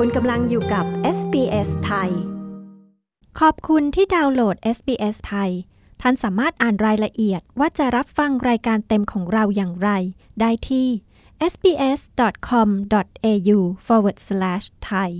คุณกำลังอยู่กับ SBS ไทย ขอบคุณที่ดาวน์โหลด SBS ไทย ท่านสามารถอ่านรายละเอียดว่าจะรับฟังรายการเต็มของเราอย่างไร ได้ที่ sbs.com.au forward slash thai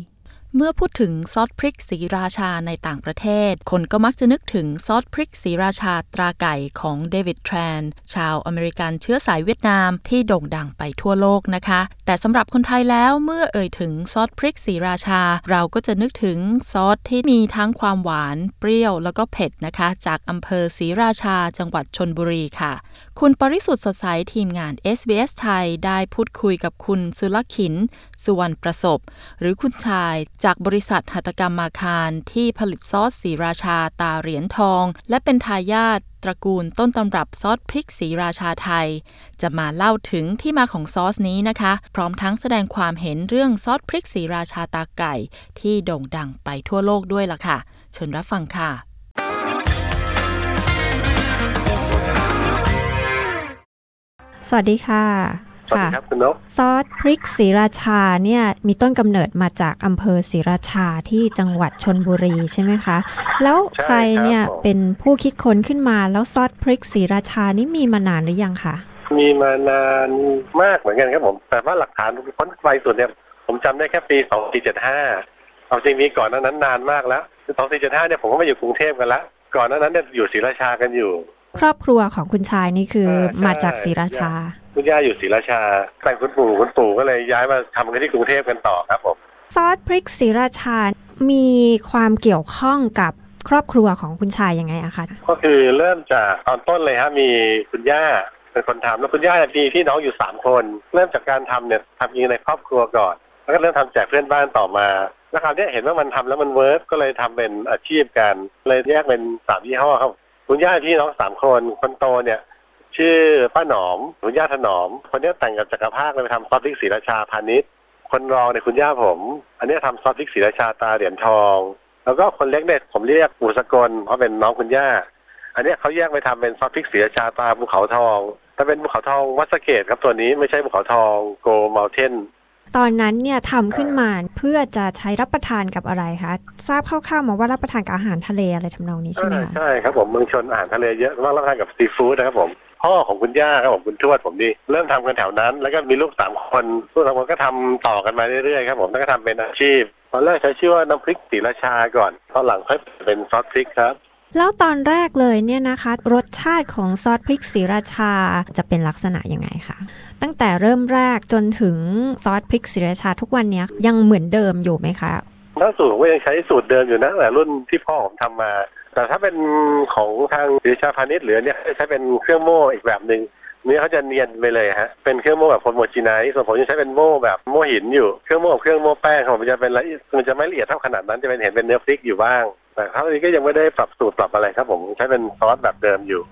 เมื่อพูดถึงซอสพริกสีราชาในต่างประเทศ คนก็มักจะนึกถึงซอสพริกสีราชาตราไก่ของเดวิดแทรน ชาวอเมริกันเชื้อสายเวียดนามที่โด่งดังไปทั่วโลกนะคะ แต่สำหรับคนไทยแล้วเมื่อเอ่ยถึงซอสพริกสีราชา เราก็จะนึกถึงซอสที่มีทั้งความหวาน เปรี้ยวแล้วก็เผ็ดนะคะ จากอำเภอศรีราชาจังหวัดชนบุรีค่ะ คุณปริสุทธ์สดใสทีมงาน SBS ไทยได้พูดคุยกับคุณสุลขินสุวรรณประสบ หรือคุณชายจากบริษัทหัตกรรมมาคารที่ผลิตซอสสีราชาตาเหรียญทอง และเป็นทายาทตระกูลต้นตำรับซอสพริกสีราชาไทย จะมาเล่าถึงที่มาของซอสนี้นะคะ พร้อมทั้งแสดงความเห็นเรื่องซอสพริกสีราชาตาไก่ ที่โด่งดังไปทั่วโลกด้วยล่ะค่ะ เชิญรับฟังค่ะสวัสดีค่ะ สวัสดีครับคุณนกซอสพริกศรีราชาเนี่ยมีต้นกำเนิดมาจากอำเภอศรีราชาที่จังหวัดชนบุรีใช่ไหมคะ แล้วใช่ใครเนี่ยครับผมเป็นผู้คิดค้นขึ้นมาแล้วซอสพริกศรีราชานี่มีมานานหรือยังคะมีมานานมากเหมือนกันครับผม แต่ว่าหลักฐานค้นไวสุดเนี่ยผมจำได้แค่ปี2475เอาจริงมีก่อนหนานั้นนานมากแล้ว2475เนี่ยผมก็มาอยู่กรุงเทพกันละก่อนหนานั้นเนี่ยอยู่ศรีราชากันอยู่ ครอบครัวของคุณชายนี่คือเออใช่มาจากศรีราชา คุณย่าอยู่ศรีราชาแต่คุณปู่คุณปู่ก็เลยย้ายมาทำกันที่กรุงเทพกันต่อครับผมซอสพริกศรีราชา มีความเกี่ยวข้องกับครอบครัวของคุณชายยังไงอะคะก็คือเริ่มจากตอนต้นเลยฮะมีคุณย่าเป็นคนทำแล้วคุณย่าเนี่ยมีพี่น้องอยู่สามคน เริ่มจากการทำเนี่ยทำเองในครอบครัวก่อน แล้วก็เริ่มทำแจกเพื่อนบ้านต่อมาแล้วคราวเนี้ยเห็นว่ามันทำแล้วมัน work ก็เลยทำเป็นอาชีพกันเลยแยกเป็นสามยี่ห้อครับ คุณย่าพี่น้องสามคนคนโตเนี่ย ชื่อป้าหนอมคุณย่าถนอม คนเนี้ยแต่งกับจักรภาคเลยไปทำซอสพริกศรีราชาพาณิชย์คนรองเนี่ยคุณย่าผม อันเนี้ยทำซอสพริกศรีราชาตราเหรียญทอง แล้วก็คนเล็กเนี่ยผมเรียกปู่สกลเพราะเป็นน้องคุณย่า อันเนี้ยเขาแยกไปทำเป็นซอสพริกศรีราชาตราภูเขาทองแต่เป็นภูเขาทองวัดสระเกศครับตัวนี้ไม่ใช่ภูเขาทอง Gold Mountainตอนนั้นเนี่ยทำขึ้นมาเพื่อจะใช้รับประทานกับอะไรคะทราบคร่าวๆมาว่ารับประทานกับอาหารทะเลอะไรทำนองนี้ใช่ไหมคะใช่ครับผมเมืองชนอาหารทะเลเยอะมากรับประทานกับซีฟู้ดนะครับผม พ่อของคุณย่าครับผมคุณทวดผมนี่เริ่มทำกันแถวนั้น แล้วก็มีลูกสามคนลูกสามคนก็ทำต่อกันมาเรื่อยๆครับผมแล้วก็ทำเป็นอาชีพตอนแรกใช้ชื่อว่าน้ำพริกศรีราชาก่อนตอนหลังค่อยเป็นซอสพริกครับแล้วตอนแรกเลยเนี่ยนะคะ รสชาติของซอสพริกศรีราชาจะเป็นลักษณะยังไงคะตั้งแต่เริ่มแรกจนถึงซอสพริกศรีราชาทุกวันเนี้ยยังเหมือนเดิมอยู่ไหมคะถ้าสูตรผมก็ยังใช้สูตรเดิมอยู่นะแต่รุ่นที่พ่อผมทำมา แต่ถ้าเป็นของทางดิชาพาณิชย์เหลือเนี่ยใช้เป็นเครื่องโม่อีกแบบหนึ่งเนื้อเขาจะเนียนไปเลยฮะ เป็นเครื่องโม่แบบพลโมจิไนส่วนผมจะใช้เป็นโม่แบบโม่หินอยู่ เครื่องโม่กับเครื่องโม่แป้งของผมจะเป็นละมันจะไม่ละเอียดเท่าขนาดนั้น จะเป็นเห็นเป็นเนื้อพริกอยู่บ้าง แต่ครั้งนี้ก็ยังไม่ได้ปรับสูตรปรับอะไรครับผม ใช้เป็นซอสแบบเดิมอยู่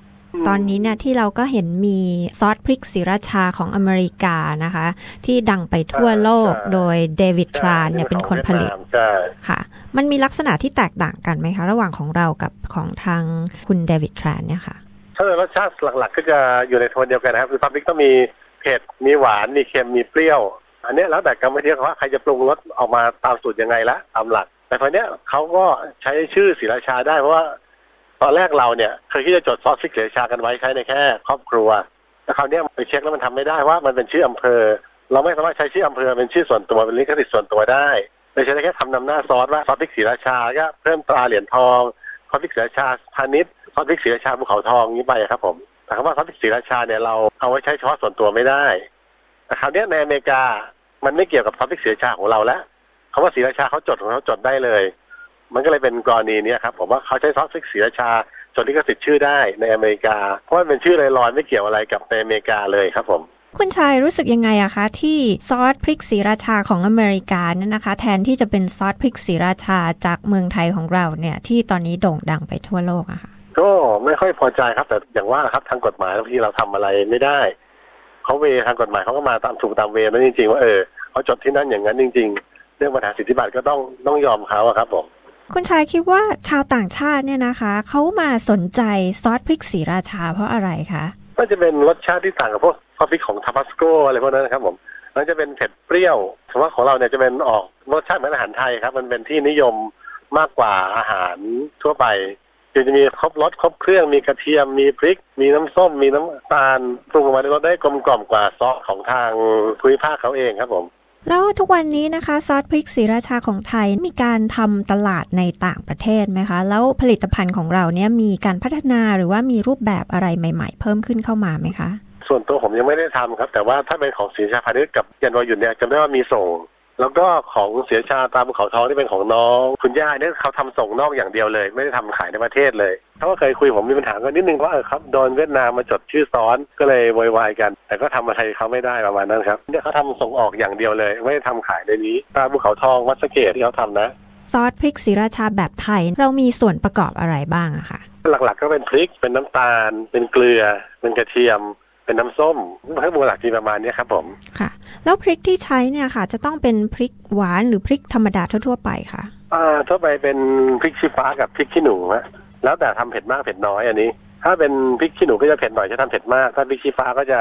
ตอนนี้เนี่ยที่เราก็เห็นมีซอสพริกศรีราชาของอเมริกานะคะ ที่ดังไปทั่วโลกใช่โดยเดวิดทรานเนี่ยเป็นคนผลิตใช่ค่ะ มันมีลักษณะที่แตกต่างกันไหมคะ ระหว่างของเรากับของทางคุณเดวิดทรานเนี่ยค่ะถ้าเป็นรสชาติหลักๆ ก็จะอยู่ในโทนเดียวกันนะครับคือซอสพริกต้องมีเผ็ดมีหวานมีเค็มมีเปรี้ยว อันเนี้ยแล้วแต่กรรมวิธีว่าใครจะปรุงรสออกมาตามสูตรยังไงละตามหลัก แต่คนเนี้ยเขาก็ใช้ชื่อศรีราชาได้เพราะว่า ตอนแรกเราเนี่ยเคยที่จะจดซอสพริกศรีราชากันไว้ใช้ในแค่ครอบครัวแต่คราวนี้ไปเช็คแล้วมันทำไม่ได้ว่ามันเป็นชื่ออำเภอ เราไม่สามารถใช้ชื่ออำเภอเป็นชื่อส่วนตัวเป็นลิขสิทธิ์ส่วนตัวได้เลยใช้ได้แค่คำนำหน้าซอสว่าซอสพริกศรีราชาก็เพิ่มตราเหรียญทองซอสพริกศรีราชาพาณิชย์ซอสพริกศรีราชาภูเขาทองนี้ไปครับผมแต่คำว่าซอสพิกศรีราชาเนี่ยเราเอาไว้ใช้เฉพาะส่วนตัวไม่ได้แต่คราวนี้ในอเมริกามันไม่เกี่ยวกับซอสพิกศรีราชาของเราแล้วคำว่าศรีราชาเขาจดของเขาจดได้เลย มันก็เลยเป็นกรณีเนี้ยครับ ผมว่าเขาใช้ซอสพริกศรีราชาจดลิขสิทธิ์ชื่อได้ในอเมริกา เพราะมันเป็นชื่อลอยๆไม่เกี่ยวอะไรกับในอเมริกาเลยครับผมคุณชายรู้สึกยังไงอะคะ ที่ซอสพริกศรีราชาของอเมริกาเนี่ยนะคะ แทนที่จะเป็นซอสพริกศรีราชาจากเมืองไทยของเราเนี่ย ที่ตอนนี้โด่งดังไปทั่วโลกอะค่ะก็ไม่ค่อยพอใจครับ แต่อย่างว่าครับทางกฎหมายบางทีเราทำอะไรไม่ได้เขาเวทางกฎหมายเขาก็มาตามถูกตามเวนั้นจริง ๆ ว่าเออเขาจดที่นั่นอย่างนั้นจริง ๆ เรื่องปัญหาสิทธิบัตรก็ต้องต้องยอมเขาอะครับผม คุณชายคิดว่าชาวต่างชาติเนี่ยนะคะ เขามาสนใจซอสพริกศรีราชาเพราะอะไรคะก็จะเป็นรสชาติที่ต่างกับพวกซอสพริกของทาบาสโกอะไรพวกนั้นนะครับผมแล้วจะเป็นเผ็ดเปรี้ยวแต่ว่าของเราเนี่ยจะเป็นออกรสชาติเหมือนอาหารไทยครับ มันเป็นที่นิยมมากกว่าอาหารทั่วไปคือจะมีครบรสครบเครื่องมีกระเทียมมีพริก มีน้ำส้ม มีน้ำตาลปรุงออกมาในรสได้กลมกล่อมกว่าซอสของทางภูมิภาคเขาเองครับผม แล้วทุกวันนี้นะคะซอสพริกศรีราชาของไทยมีการทำตลาดในต่างประเทศไหมคะ แล้วผลิตภัณฑ์ของเราเนี่ยมีการพัฒนาหรือว่ามีรูปแบบอะไรใหม่ ๆ เพิ่มขึ้นเข้ามาไหมคะ ส่วนตัวผมยังไม่ได้ทำครับ แต่ว่าถ้าเป็นของศรีชาพาณิชย์กับยันวายุนเนี่ยจำได้ว่ามีส่ง แล้วก็ของเสียชาตามภูเขาทองที่เป็นของน้อง คุณย่าเนี่ยเขาทำส่งนอกอย่างเดียวเลย ไม่ได้ทำขายในประเทศเลยเขาก็เคยคุยผมมีปัญหากันนิดนึงว่าเออครับโดนเวียดนามมาจดชื่อซ้อนก็เลยโวยวายกัน แต่ก็ทำมาไทยเขาไม่ได้ประมาณนั้นครับเนี่ยเขาทำส่งออกอย่างเดียวเลย ไม่ได้ทำขายในนี้ตามภูเขาทองวัดสะเกดที่เขาทำนะซอสพริกศรีราชาแบบไทยเรามีส่วนประกอบอะไรบ้างอะคะหลักๆก็เป็นพริกเป็นน้ำตาล เป็นเกลือ เป็นกระเทียม เป็นน้ำส้มเครื่องปรุงหลักที่ประมาณเนี้ยครับผมค่ะ แล้วพริกที่ใช้เนี่ยค่ะ จะต้องเป็นพริกหวานหรือพริกธรรมดาทั่วๆไปค่ะอ่าทั่วไปเป็นพริกชี้ฟ้ากับพริกขี้หนูฮะแล้วแต่ทำเผ็ดมากเผ็ดน้อยอันนี้ ถ้าเป็นพริกขี้หนูก็จะเผ็ดหน่อยจะทำเผ็ดมากถ้าพริกชี้ฟ้าก็จะ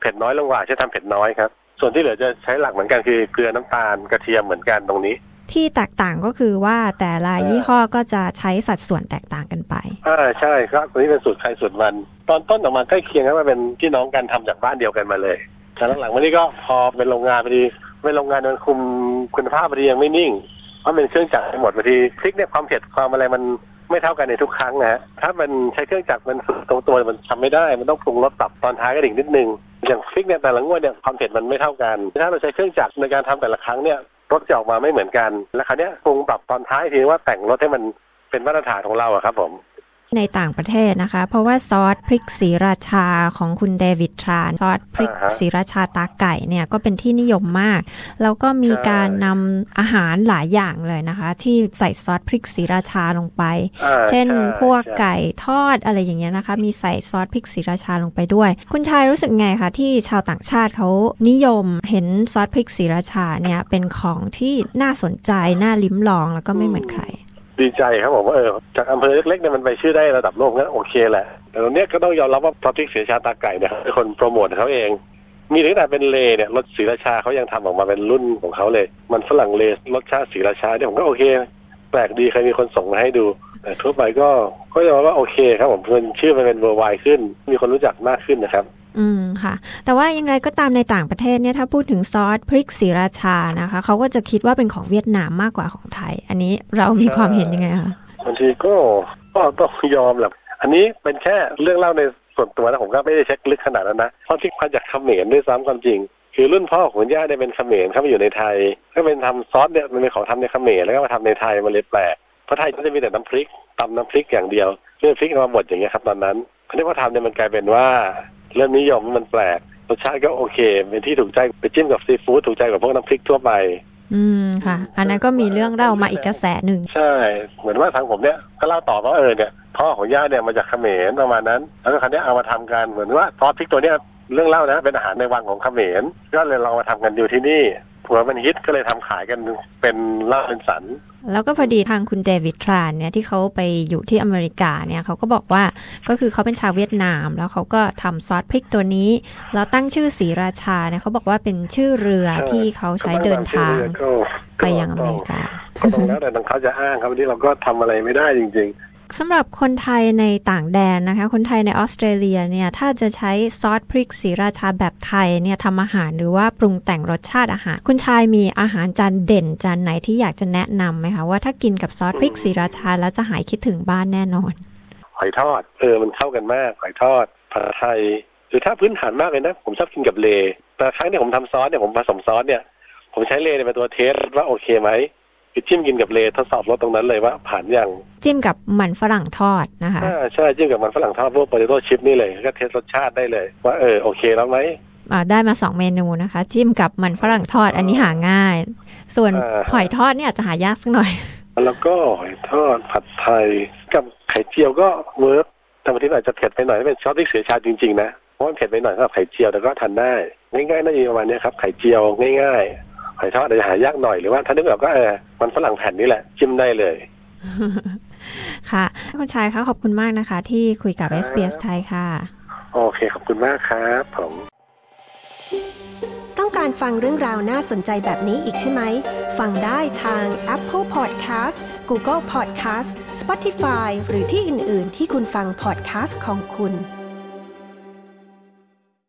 เผ็ดน้อยลงกว่าจะทำเผ็ดน้อยครับ ส่วนที่เหลือจะใช้หลักเหมือนกันคือเกลือน้ำตาลกระเทียมเหมือนกันตรงนี้ ที่แตกต่างก็คือว่าแต่ละเออยี่ห้อก็จะใช้สัดส่วนแตกต่างกันไปอ่าใช่ครับตัวนี้เป็นสูตรใครสูตรมัน ตอนต้นออกมาใกล้เคียงครับมันเป็นพี่น้องกันทำจากบ้านเดียวกันมาเลยแต่หลังๆวันนี้ก็พอเป็นโรงงานพอดีเป็นโรงงานมันคุมคุณภาพพอดียังไม่นิ่งเพราะเป็นเครื่องจักรไปหมดบางทีพริกเนี่ยความเผ็ดความอะไรมันไม่เท่ากันในทุกครั้งนะฮะถ้ามันใช้เครื่องจักรมันฝึกตรงตัวมันทำไม่ได้ มันต้องปรุงรสปรับตอนท้ายก็ดิ่งนิดนึงอย่างพริกเนี่ยแต่ละงวดเนี่ยความเผ็ดมันไม่เท่ากัน ถ้าเราใช้เครื่องจักรในการทำแต่ละครั้งเนี่ย รถจะออกมาไม่เหมือนกัน แล้วคราวเนี้ยปรุงปรับตอนท้ายทีว่าแต่งรถให้มันเป็นมาตรฐานของเราอะครับผม ในต่างประเทศนะคะ เพราะว่าซอสพริกศรีราชาของคุณเดวิดทรานซอสพริกอ่าฮะศรีราชาตาไก่เนี่ยก็เป็นที่นิยมมาก แล้วก็มีใช่การนำอาหารหลายอย่างเลยนะคะ ที่ใส่ซอสพริกศรีราชาลงไปอ่าเช่นใพวกใช่ไก่ทอดอะไรอย่างเงี้ยนะคะ มีใส่ซอสพริกศรีราชาลงไปด้วย คุณชายรู้สึกไงคะที่ชาวต่างชาติเขานิยมเห็นซอสพริกศรีราชาเนี่ยเป็นของที่น่าสนใจน่าลิ้มลองแล้วก็ไม่เหมือนใคร ดีใจครับผมว่าเออจากอำเภอเล็กๆเนี่ยมันไปชื่อได้ระดับโลกงั้นโอเคแหละ แต่ตรงเนี้ยก็ต้องยอมรับว่าซอสพริกศรีราชาตราไก่เนี่ยเป็นคนโปรโมทเขาเอง มีตั้งแต่เป็นเลย์เนี่ยรสศรีราชาเขายังทำออกมาเป็นรุ่นของเขาเลย มันฝรั่งเลย์รสชาติศรีราชาเนี่ยผมก็โอเคแปลกดีเคยมีคนส่งมาให้ดูแต่ทั่วไปก็ก็ยอมว่าโอเคครับผมเป็นชื่อมันเป็น worldwide ขึ้น มีคนรู้จักมากขึ้นนะครับ อืมค่ะ แต่ว่าอย่างไรก็ตามในต่างประเทศเนี่ยถ้าพูดถึงซอสพริกศรีราชานะคะเขาก็จะคิดว่าเป็นของเวียดนามมากกว่าของไทย อันนี้เรามีความเห็นยังไงคะบางทีก็ก็ต้องยอมแหละอันนี้เป็นแค่เรื่องเล่าในส่วนตัวนะผมก็ไม่ได้เช็คลึกขนาดนั้นนะเพราะที่มาจากเขมรด้วยซ้ำความจริง คือรุ่นพ่อของย่าเนี่ยเป็นเขมรเข้ามาอยู่ในไทย ก็เป็นทำซอสเนี่ยมันเป็นของทำในเขมรแล้วก็มาทำในไทยมันเลยแปลกเพราะไทยก็จะมีแต่น้ำพริกตำน้ำพริกอย่างเดียวเรื่องพริกเอามดอย่างเงี้ยครับตอนนั้นคราวนี้พอทำเนี่ยมันกลายเป็นว่า เริ่มนิยมมันแปลกรสชาติก็โอเค เป็นที่ถูกใจไปจิ้มกับซีฟู้ดถูกใจกับพวกน้ำพริกทั่วไป อืมค่ะ อันนั้นก็มีเรื่องเล่ามาอีกกระแสหนึ่งใช่ เหมือนว่าทางผมเนี่ยก็เล่าต่อว่าเออเนี่ยพ่อของย่าเนี่ยมาจากเขมรประมาณนั้น แล้วก็ครั้นี้ยเอามาทำกันเหมือนว่าซอสพริกตัวเนี้ยเรื่องเล่านะเป็นอาหารในวังของเขมรก็เลยลองมาทำกันอยู่ที่นี่ ผัวมันฮิตก็เลยทำขายกันเป็นเล่าเป็นสัน แล้วก็พอดีทางคุณเดวิดทรานเนี่ยที่เขาไปอยู่ที่อเมริกาเนี่ยเขาก็บอกว่าก็คือเขาเป็นชาวเวียดนาม แล้วเขาก็ทำซอสพริกตัวนี้ แล้วตั้งชื่อศรีราชาเนี่ยเขาบอกว่าเป็นชื่อเรือใช่ที่เขาใช้เดินทางก็ไปยังอเมริกาก็ต้องแล้วแต่ทางเขาจะอ้างครับวันนี้เราก็ทำอะไรไม่ได้จริง สำหรับคนไทยในต่างแดนนะคะ คนไทยในออสเตรเลียเนี่ยถ้าจะใช้ซอสพริกศรีราชาแบบไทยเนี่ยทำอาหารหรือว่าปรุงแต่งรสชาติอาหาร คุณชายมีอาหารจานเด่นจานไหนที่อยากจะแนะนำไหมคะว่าถ้ากินกับซอสพริกศรีราชาแล้วจะหายคิดถึงบ้านแน่นอน หอยทอดเออมันเข้ากันมากหอยทอดผัดไทยหรือถ้าพื้นฐานมากเลยนะ ผมชอบกินกับเลย์แต่ครั้งที่ผมทำซอสเนี่ยผมผสมซอสเนี่ย ผมใช้เลย์เนี่ยเป็นตัว test ว่าโอเคไหม คือจิ้มกินกับเลย์ทดสอบรสตรงนั้นเลยว่าผ่านยังจิ้มกับมันฝรั่งทอดนะคะอ่าใช่จิ้มกับมันฝรั่งทอดพวก potato chip นี่เลยก็ test รสชาติได้เลย ว่าเออโอเคแล้วไหมอ่าได้มาสองเมนูนะคะ จิ้มกับมันฝรั่งทอดอันนี้หาง่าย ส่วนอ่าหอยทอดเนี่ยอาจจะหายากสักหน่อย แล้วก็หอยทอดผัดไทยกับไข่เจียวก็เวิร์กแต่บางทีอาจจะเผ็ดไปหน่อยถ้าเป็นชอบที่เสียชาติจริงๆนะเพราะมันเผ็ดไปหน่อยสำหรับไข่เจียวแต่ก็ทานได้ ง่ายๆน่าจะประมาณเนี้ยครับไข่เจียวง่าย ๆ หอยทอดอาจจะหายากหน่อยหรือว่าถ้านึกไม่ออกก็เออมันฝรั่งแผ่นนี่แหละจิ้มได้เลยค่ะคุณชายคะขอบคุณมากนะคะ ที่คุยกับครับ SBS ไทยค่ะ โอเค ขอบคุณมากครับผมต้องการการฟังเรื่องราวน่าสนใจแบบนี้อีกใช่ไหม ฟังได้ทาง Apple Podcast Google Podcast Spotify หรือที่อื่น ๆ ที่คุณฟัง podcast ของคุณ